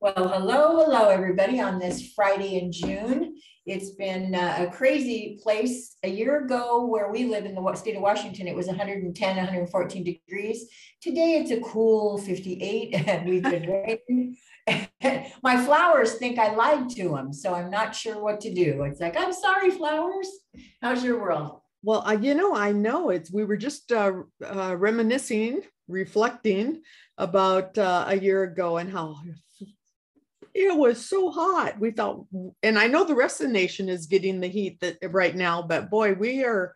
Well, hello, hello, everybody, on this Friday in June. It's been uh, a crazy place. A year ago, where we live in the state of Washington, it was 110, 114 degrees. Today, it's a cool 58, and we've been raining. My flowers think I lied to them, so I'm not sure what to do. It's like, I'm sorry, flowers. How's your world? Well, you know, I know it's, we were just uh, uh, reminiscing, reflecting about uh, a year ago and how it was so hot. We thought, and I know the rest of the nation is getting the heat that right now, but boy, we are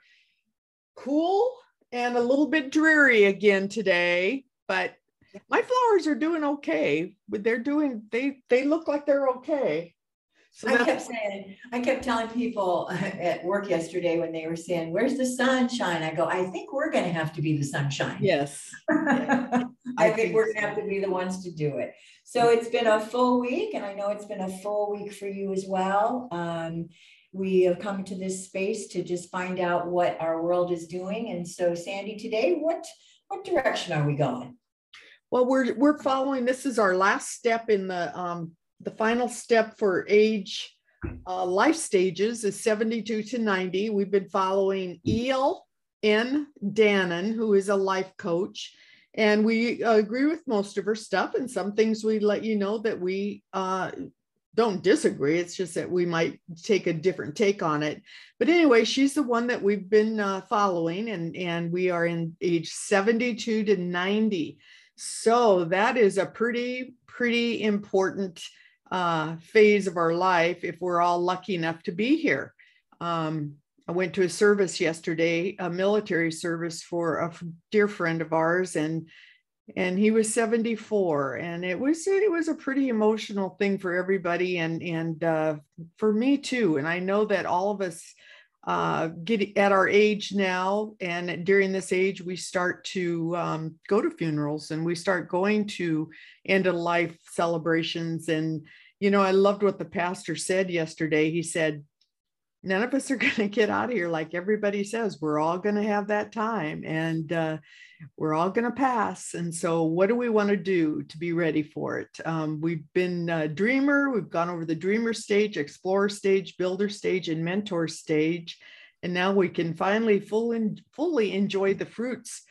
cool and a little bit dreary again today. But my flowers are doing okay. But they're doing they they look like they're okay. So I kept saying, I kept telling people at work yesterday when they were saying, Where's the sunshine? I go, I think we're going to have to be the sunshine. Yes. I, I think, think we're going to have to be the ones to do it. So it's been a full week, and I know it's been a full week for you as well. Um, we have come to this space to just find out what our world is doing. And so, Sandy, today, what what direction are we going? Well, we're we're following. This is our last step in the um, the final step for age uh, life stages is 72 to 90. We've been following Eel N. Dannon, who is a life coach. And we uh, agree with most of her stuff. And some things we let you know that we uh, don't disagree. It's just that we might take a different take on it. But anyway, she's the one that we've been uh, following, and, and we are in age 72 to 90. So that is a pretty, pretty important uh, phase of our life if we're all lucky enough to be here. Um, I went to a service yesterday, a military service for a dear friend of ours, and and he was 74, and it was it was a pretty emotional thing for everybody, and and uh, for me too. And I know that all of us uh, get at our age now, and during this age, we start to um, go to funerals, and we start going to end of life celebrations, and you know, I loved what the pastor said yesterday. He said, None of us are going to get out of here like everybody says. We're all going to have that time and uh, we're all going to pass. And so, what do we want to do to be ready for it? Um, we've been a dreamer, we've gone over the dreamer stage, explorer stage, builder stage, and mentor stage. And now we can finally full in, fully enjoy the fruits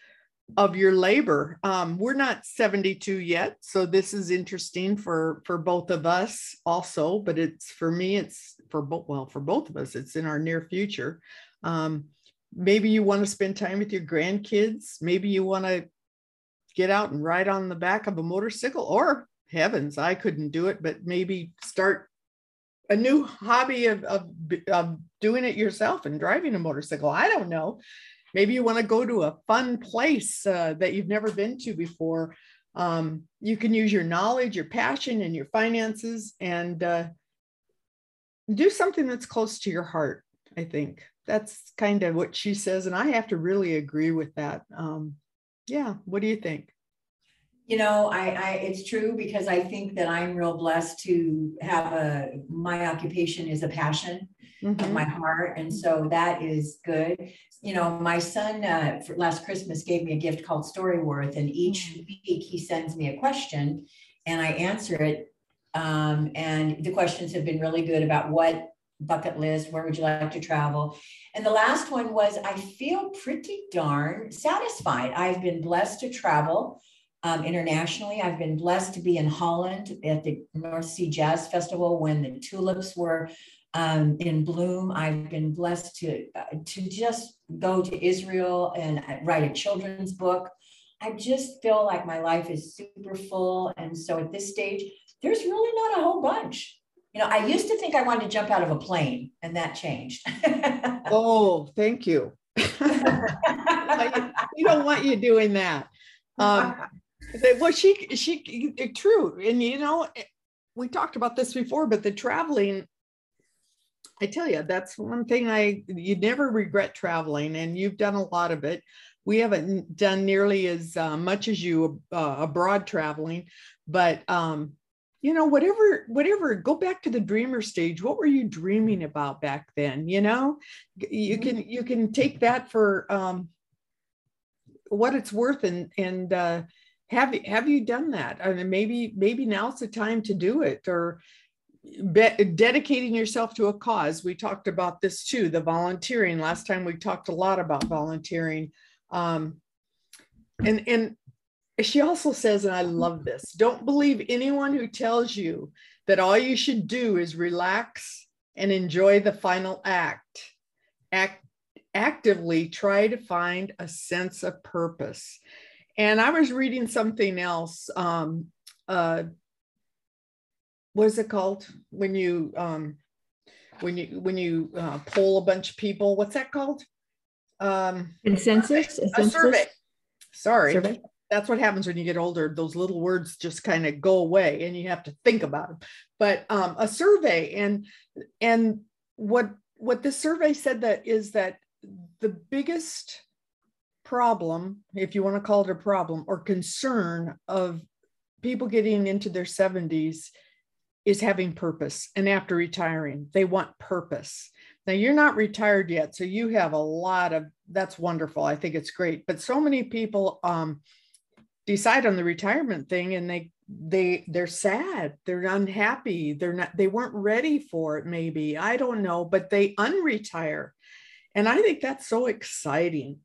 of your labor. Um, we're not 72 yet, so this is interesting for for both of us also. But it's for me, it's for both. Well, for both of us, it's in our near future. Um, maybe you want to spend time with your grandkids. Maybe you want to get out and ride on the back of a motorcycle. Or heavens, I couldn't do it, but maybe start a new hobby of, of, of doing it yourself and driving a motorcycle. I don't know maybe you want to go to a fun place uh, that you've never been to before. Um, you can use your knowledge your passion and your finances and uh, do something that's close to your heart i think. That's kind of what she says and i have to really agree with that. Um, yeah what do you think you know I, I it's true because i think that i'm real blessed to have a my occupation is a passion mm-hmm. of my heart and so that is good you know my son uh, last christmas gave me a gift called storyworth and each mm. week he sends me a question and i answer it um, and the questions have been really good about what bucket list where would you like to travel and the last one was i feel pretty darn satisfied i've been blessed to travel um, internationally. I've been blessed to be in Holland at the North Sea Jazz Festival when the tulips were um, in bloom. I've been blessed to uh, to just go to Israel and write a children's book. I just feel like my life is super full, and so at this stage, there's really not a whole bunch. You know, I used to think I wanted to jump out of a plane, and that changed. oh, thank you. we don't want you doing that. Um, well she she true. And you know we talked about this before but the traveling i tell you that's one thing i you never regret traveling and you've done a lot of it. We haven't done nearly as uh, much as you uh, abroad traveling but um you know whatever whatever go back to the dreamer stage. What were you dreaming about back then you know? You can you can take that for um what it's worth and and uh have you have you done that? I mean, maybe maybe now's the time to do it or be, dedicating yourself to a cause. We talked about this too the volunteering. Last time we talked a lot about volunteering. Um, and and she also says and i love this don't believe anyone who tells you that all you should do is relax and enjoy the final act. Act actively try to find a sense of purpose and i was reading something else um, uh, what is it called? When you um when you when you uh, poll a bunch of people what's that called? Um consensus? A, a survey. sorry. Survey? that's what happens when you get older. Those little words just kind of go away and you have to think about them but um, a survey and and what what the survey said that is that the biggest problem if you want to call it a problem or concern of people getting into their 70s is having purpose and after retiring they want purpose. Now you're not retired yet so you have a lot of that's wonderful i think it's great but so many people um, decide on the retirement thing and they they they're sad they're unhappy they're not they weren't ready for it maybe i don't know but they unretire. And i think that's so exciting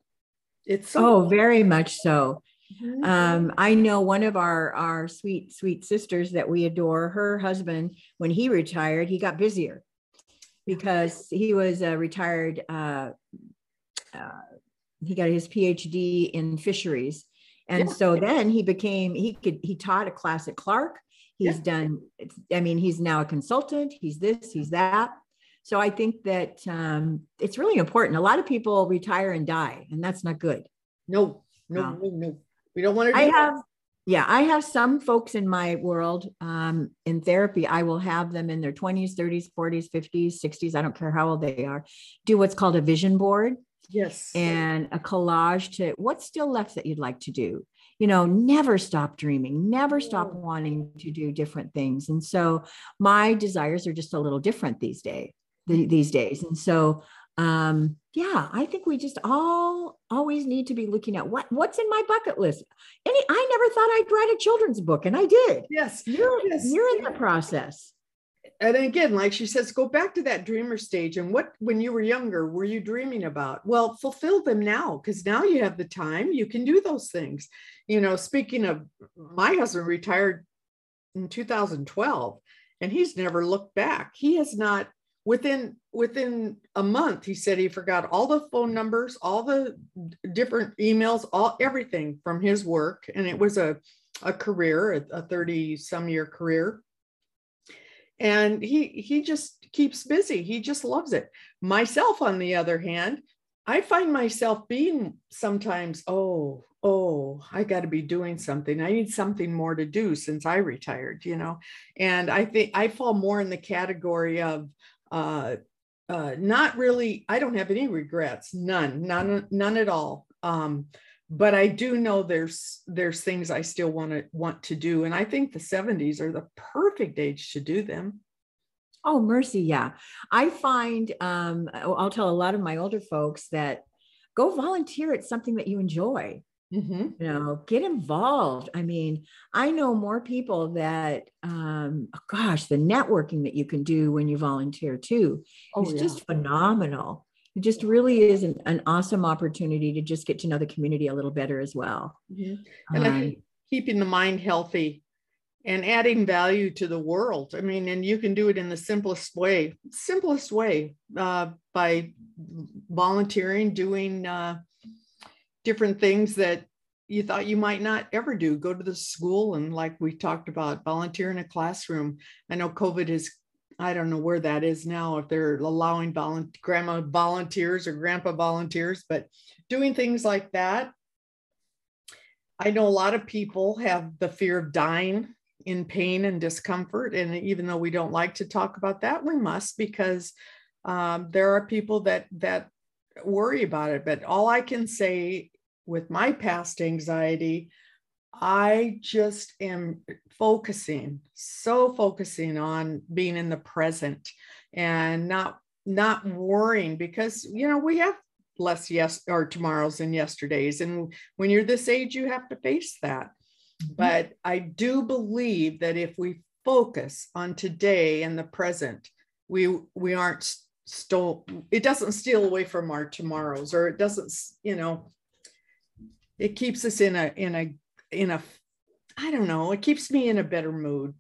it's so oh very much so Mm-hmm. Um, I know one of our our sweet sweet sisters that we adore. Her husband, when he retired, he got busier because he was a retired. Uh, uh, he got his PhD in fisheries, and yeah. so then he became he could he taught a class at Clark. He's yeah. done. I mean, he's now a consultant. He's this. He's that. So I think that um, it's really important. A lot of people retire and die, and that's not good. No, no, no, no. We don't want to. I have, yeah, I have some folks in my world um, in therapy. I will have them in their 20s, 30s, 40s, 50s, 60s. I don't care how old they are. Do what's called a vision board. Yes. And a collage to what's still left that you'd like to do. You know, never stop dreaming, never stop wanting to do different things. And so my desires are just a little different these days these days. And so um yeah i think we just all always need to be looking at what what's in my bucket list. Any i never thought i'd write a children's book and i did. Yes you're yes. you're in the process. And again like she says go back to that dreamer stage and what when you were younger were you dreaming about? Well fulfill them now because now you have the time you can do those things. You know speaking of my husband retired in 2012 and he's never looked back. He has not within within a month he said he forgot all the phone numbers all the different emails all everything from his work. And it was a a career a 30 some year career. And he he just keeps busy. He just loves it. Myself on the other hand i find myself being sometimes oh oh i got to be doing something. I need something more to do since i retired you know? And i think i fall more in the category of uh, uh, not really, I don't have any regrets, none, none, none at all. Um, but I do know there's there's things I still want to want to do, and I think the 70s are the perfect age to do them. Oh, mercy, yeah. I find um, I'll tell a lot of my older folks that go volunteer at something that you enjoy. Mm-hmm. You know, get involved. I mean, I know more people that, um, oh gosh, the networking that you can do when you volunteer too oh, is yeah. just phenomenal. It just really is an, an, awesome opportunity to just get to know the community a little better as well. Mm-hmm. And um, I think keeping the mind healthy and adding value to the world. I mean, and you can do it in the simplest way, simplest way uh, by volunteering, doing. Uh, different things that you thought you might not ever do. Go to the school and like we talked about volunteer in a classroom. I know covid is i don't know where that is now if they're allowing volunteer grandma volunteers or grandpa volunteers but doing things like that. I know a lot of people have the fear of dying in pain and discomfort and even though we don't like to talk about that we must because um, there are people that that worry about it. But all i can say with my past anxiety, I just am focusing, so focusing on being in the present and not not worrying because you know we have less yes or tomorrows and yesterdays. And when you're this age you have to face that. Mm-hmm. But I do believe that if we focus on today and the present, we we aren't stole it doesn't steal away from our tomorrows or it doesn't you know it keeps us in a in a in a i don't know it keeps me in a better mood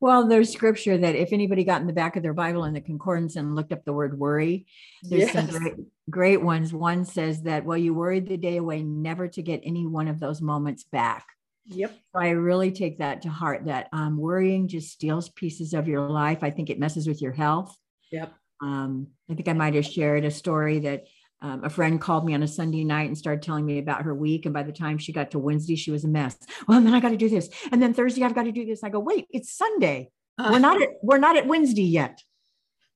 well there's scripture that if anybody got in the back of their bible in the concordance and looked up the word worry there's yes. some great, great ones one says that well you worried the day away never to get any one of those moments back Yep. So I really take that to heart that um, worrying just steals pieces of your life. I think it messes with your health. Yep. Um, I think I might have shared a story that um, a friend called me on a Sunday night and started telling me about her week. And by the time she got to Wednesday, she was a mess. Well, and then I got to do this. And then Thursday, I've got to do this. I go, wait, it's Sunday. Uh, we're not at, we're not at Wednesday yet.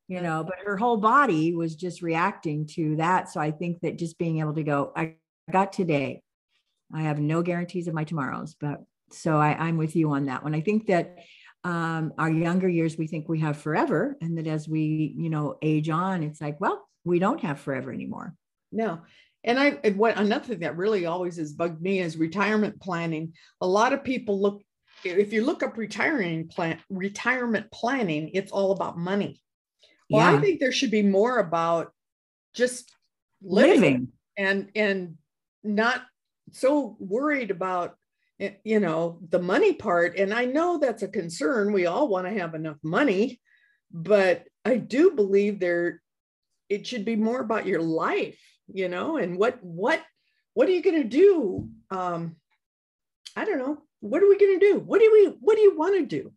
You know, but her whole body was just reacting to that. So I think that just being able to go, I got today. I have no guarantees of my tomorrows, but so I, I'm with you on that one. I think that um, our younger years we think we have forever and that as we you know age on it's like well we don't have forever anymore. No. And i and what another thing that really always has bugged me is retirement planning. A lot of people look if you look up retiring plan retirement planning it's all about money. Well yeah. i think there should be more about just living, living. and and not so worried about you know the money part. And i know that's a concern. We all want to have enough money but i do believe there it should be more about your life you know and what what what are you going to do um i don't know what are we going to do what do we what do you want to do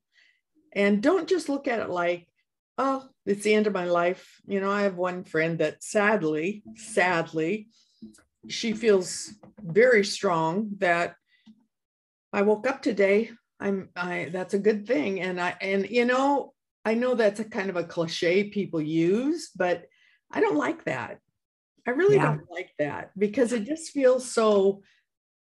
and don't just look at it like oh it's the end of my life you know i have one friend that sadly sadly she feels very strong that I woke up today. I'm I that's a good thing. And I and you know, I know that's a kind of a cliche people use, but I don't like that. I really yeah. don't like that because it just feels so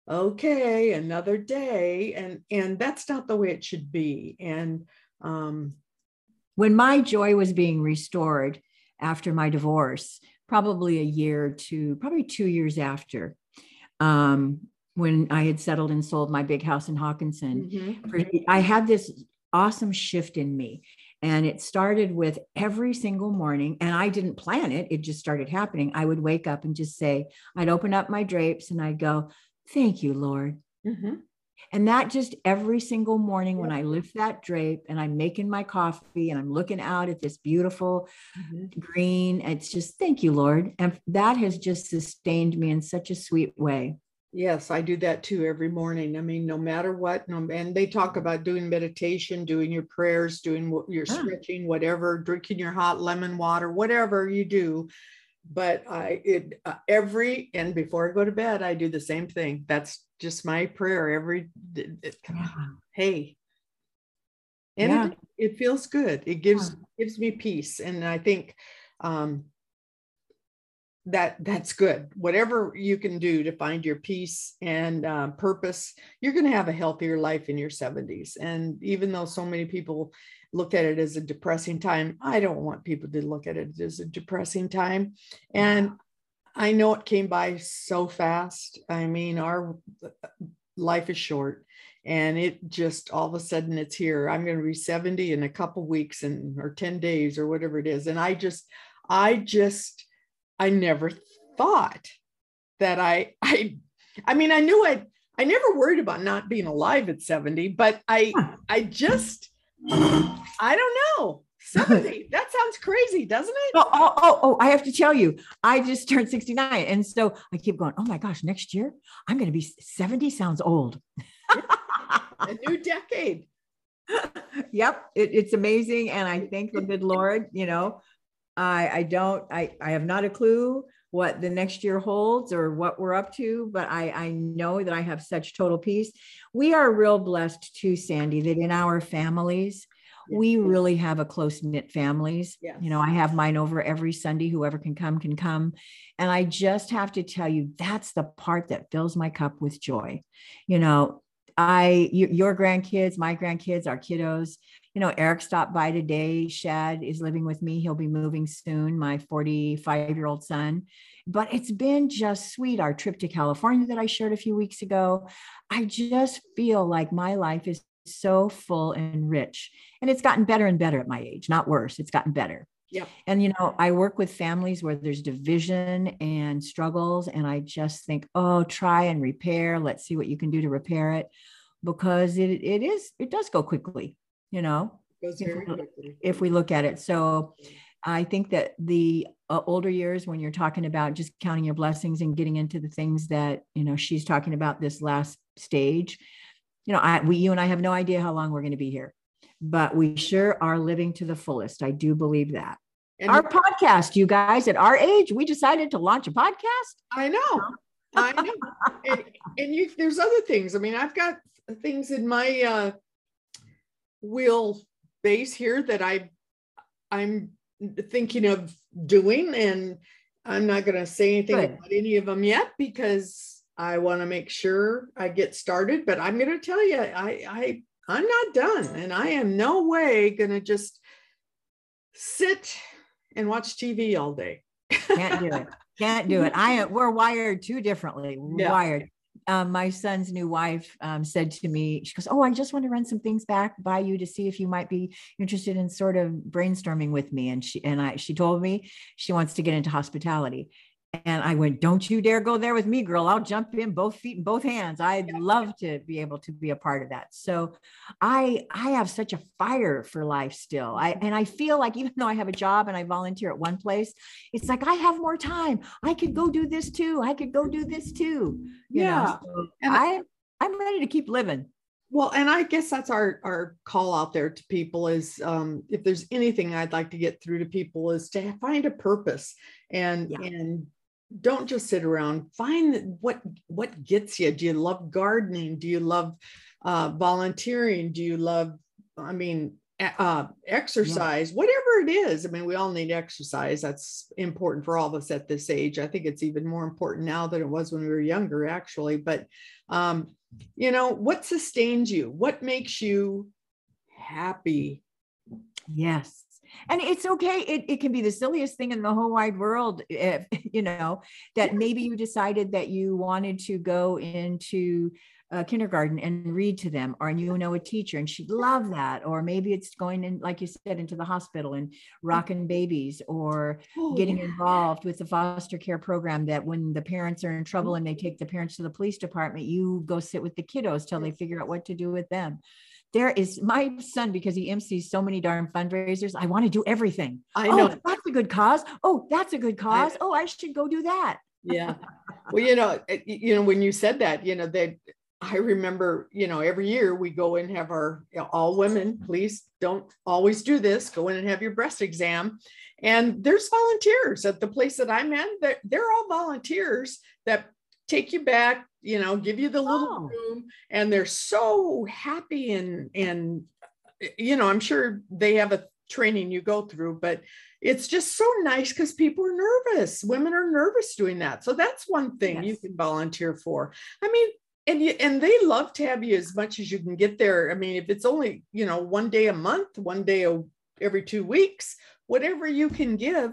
okay, another day. And and that's not the way it should be. And um when my joy was being restored after my divorce, probably a year to probably two years after, um, when I had settled and sold my big house in Hockinson, mm-hmm. I had this awesome shift in me. And it started with every single morning, and I didn't plan it, it just started happening. I would wake up and just say, I'd open up my drapes and I'd go, Thank you, Lord. Mm-hmm. And that just every single morning when I lift that drape and I'm making my coffee and I'm looking out at this beautiful mm-hmm. green, it's just thank you, Lord. And that has just sustained me in such a sweet way. Yes, I do that too every morning. I mean, no matter what, no, and they talk about doing meditation, doing your prayers, doing what your yeah. stretching, whatever, drinking your hot lemon water, whatever you do. But I, it uh, every and before I go to bed, I do the same thing. That's just my prayer every. It, yeah. Hey, and yeah. it, it, feels good. It gives gives me peace, and I think um, that that's good. Whatever you can do to find your peace and uh, purpose you're going to have a healthier life in your 70s and even though so many people look at it as a depressing time i don't want people to look at it as a depressing time. And i know it came by so fast. I mean our life is short and it just all of a sudden it's here. I'm going to be 70 in a couple weeks and or 10 days or whatever it is. And i just i just I never thought that I I I mean I knew I I never worried about not being alive at 70, but I I just I don't know. 70. That sounds crazy, doesn't it? Oh, oh, oh, oh, I have to tell you, I just turned 69. And so I keep going, oh my gosh, next year I'm going to be 70 sounds old. a new decade. yep. It, it's amazing. And I thank the good Lord, you know, I, I don't, I, I have not a clue what the next year holds or what we're up to, but I, I know that I have such total peace. We are real blessed too, Sandy, that in our families, we really have a close knit families. Yes. You know, I have mine over every Sunday. Whoever can come can come. And I just have to tell you, that's the part that fills my cup with joy. You know, I, your grandkids, my grandkids, our kiddos, you know, Eric stopped by today. Shad is living with me. He'll be moving soon, my 45 year old son. But it's been just sweet. Our trip to California that I shared a few weeks ago. I just feel like my life is so full and rich. And it's gotten better and better at my age, not worse. It's gotten better. Yeah. And, you know, I work with families where there's division and struggles. And I just think, oh, try and repair. Let's see what you can do to repair it because it, it is, it does go quickly, you know, if we, if we look at it. So I think that the uh, older years, when you're talking about just counting your blessings and getting into the things that, you know, she's talking about this last stage, you know, I, we, you and I have no idea how long we're going to be here but we sure are living to the fullest. I do believe that. And our podcast, you guys, at our age, we decided to launch a podcast. I know. I know. and, and you, there's other things. I mean, I've got things in my uh, wheel base here that I, I'm thinking of doing, and I'm not going to say anything Good. about any of them yet because I want to make sure I get started. But I'm going to tell you, I, I I'm not done. And I am no way going to just sit and watch TV all day. Can't do it. Can't do it. I we're wired too differently. Yeah. Wired. Um, my son's new wife um, said to me, she goes, Oh, I just want to run some things back by you to see if you might be interested in sort of brainstorming with me. And she and I, she told me she wants to get into hospitality. And I went, Don't you dare go there with me, girl. I'll jump in both feet and both hands. I'd love to be able to be a part of that. So I I have such a fire for life still. I and I feel like even though I have a job and I volunteer at one place, it's like I have more time. I could go do this too. I could go do this too. You yeah. So I I'm ready to keep living. Well, and I guess that's our our call out there to people is um, if there's anything I'd like to get through to people is to find a purpose and yeah. and don't just sit around. Find what what gets you do you love gardening? Do you love uh, volunteering? Do you love i mean uh, exercise? Yeah. whatever it is. I mean we all need exercise. That's important for all of us at this age. I think it's even more important now than it was when we were younger actually. But um, you know what sustains you? What makes you happy? Yes and it's okay it, it can be the silliest thing in the whole wide world if you know that maybe you decided that you wanted to go into uh, kindergarten and read to them or you know a teacher and she'd love that or maybe it's going in like you said into the hospital and rocking babies or oh, getting yeah. involved with the foster care program that when the parents are in trouble and they take the parents to the police department you go sit with the kiddos till they figure out what to do with them there is my son because he MCs so many darn fundraisers. I want to do everything. I oh, know oh, that's a good cause. Oh, that's a good cause. I, oh, I should go do that. yeah. Well, you know, you know, when you said that, you know, that I remember, you know, every year we go and have our you know, all women, please don't always do this. Go in and have your breast exam. And there's volunteers at the place that I'm in. They're, they're all volunteers that take you back, you know, give you the little oh. room, and they're so happy and and you know, I'm sure they have a training you go through, but it's just so nice because people are nervous. Women are nervous doing that. So that's one thing yes. you can volunteer for. I mean, and you, and they love to have you as much as you can get there. I mean, if it's only, you know, one day a month, one day a, every two weeks, whatever you can give.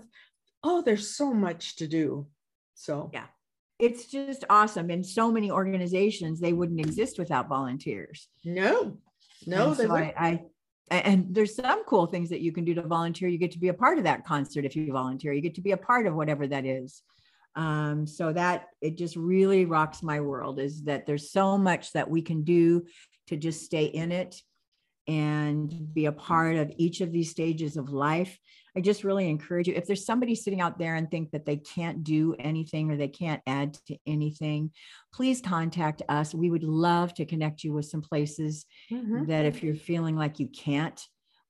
Oh, there's so much to do. So, yeah it's just awesome. And so many organizations, they wouldn't exist without volunteers. No, no. So I, I, and there's some cool things that you can do to volunteer. You get to be a part of that concert if you volunteer. You get to be a part of whatever that is. Um, so that it just really rocks my world is that there's so much that we can do to just stay in it and be a part of each of these stages of life I just really encourage you if there's somebody sitting out there and think that they can't do anything or they can't add to anything, please contact us. We would love to connect you with some places mm-hmm. that if you're feeling like you can't.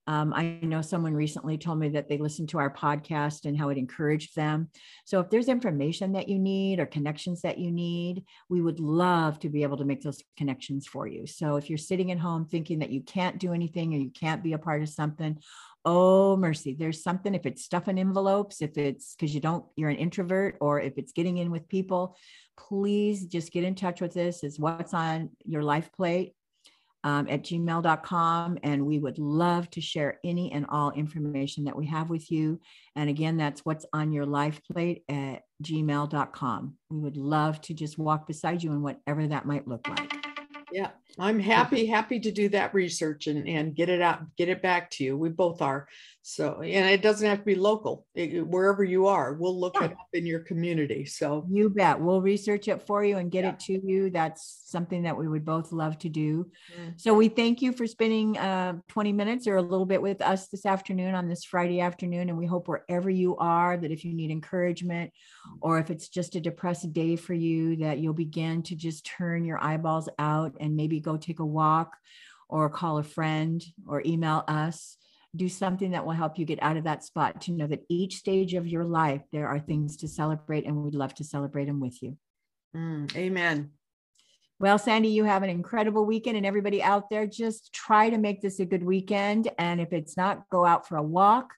Um, I know someone recently told me that they listened to our podcast and how it encouraged them. So, if there's information that you need or connections that you need, we would love to be able to make those connections for you. So, if you're sitting at home thinking that you can't do anything or you can't be a part of something, oh mercy there's something if it's stuffing envelopes if it's because you don't you're an introvert or if it's getting in with people please just get in touch with us is what's on your life plate um, at gmail.com. And we would love to share any and all information that we have with you. And again, that's what's on your life plate at gmail.com. We would love to just walk beside you in whatever that might look like. Yeah, I'm happy, happy to do that research and, and get it out, get it back to you. We both are. So, and it doesn't have to be local, It- wherever you are, we'll look Yeah. it up in your community. So, You bet. We'll research it for you and get Yeah. it to you. That's something that we would both love to do. Mm. So we thank you for spending uh, 20 minutes or a little bit with us this afternoon on this Friday afternoon. And we hope wherever you are, that if you need encouragement or if it's just a depressed day for you, that you'll begin to just turn your eyeballs out and maybe go take a walk or call a friend or email us. Do something that will help you get out of that spot to know that each stage of your life, there are things to celebrate, and we'd love to celebrate them with you. mm, amen. Well, Sandy, you have an incredible weekend, and everybody out there, just try to make this a good weekend. And if it's not, go out for a walk,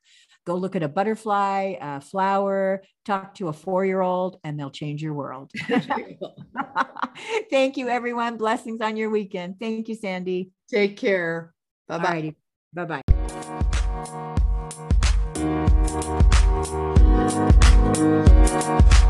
go look at a butterfly, a flower, talk to a four year old, and they'll change your world. Thank you, everyone. Blessings on your weekend. Thank you, Sandy. Take care. Bye bye. Bye bye.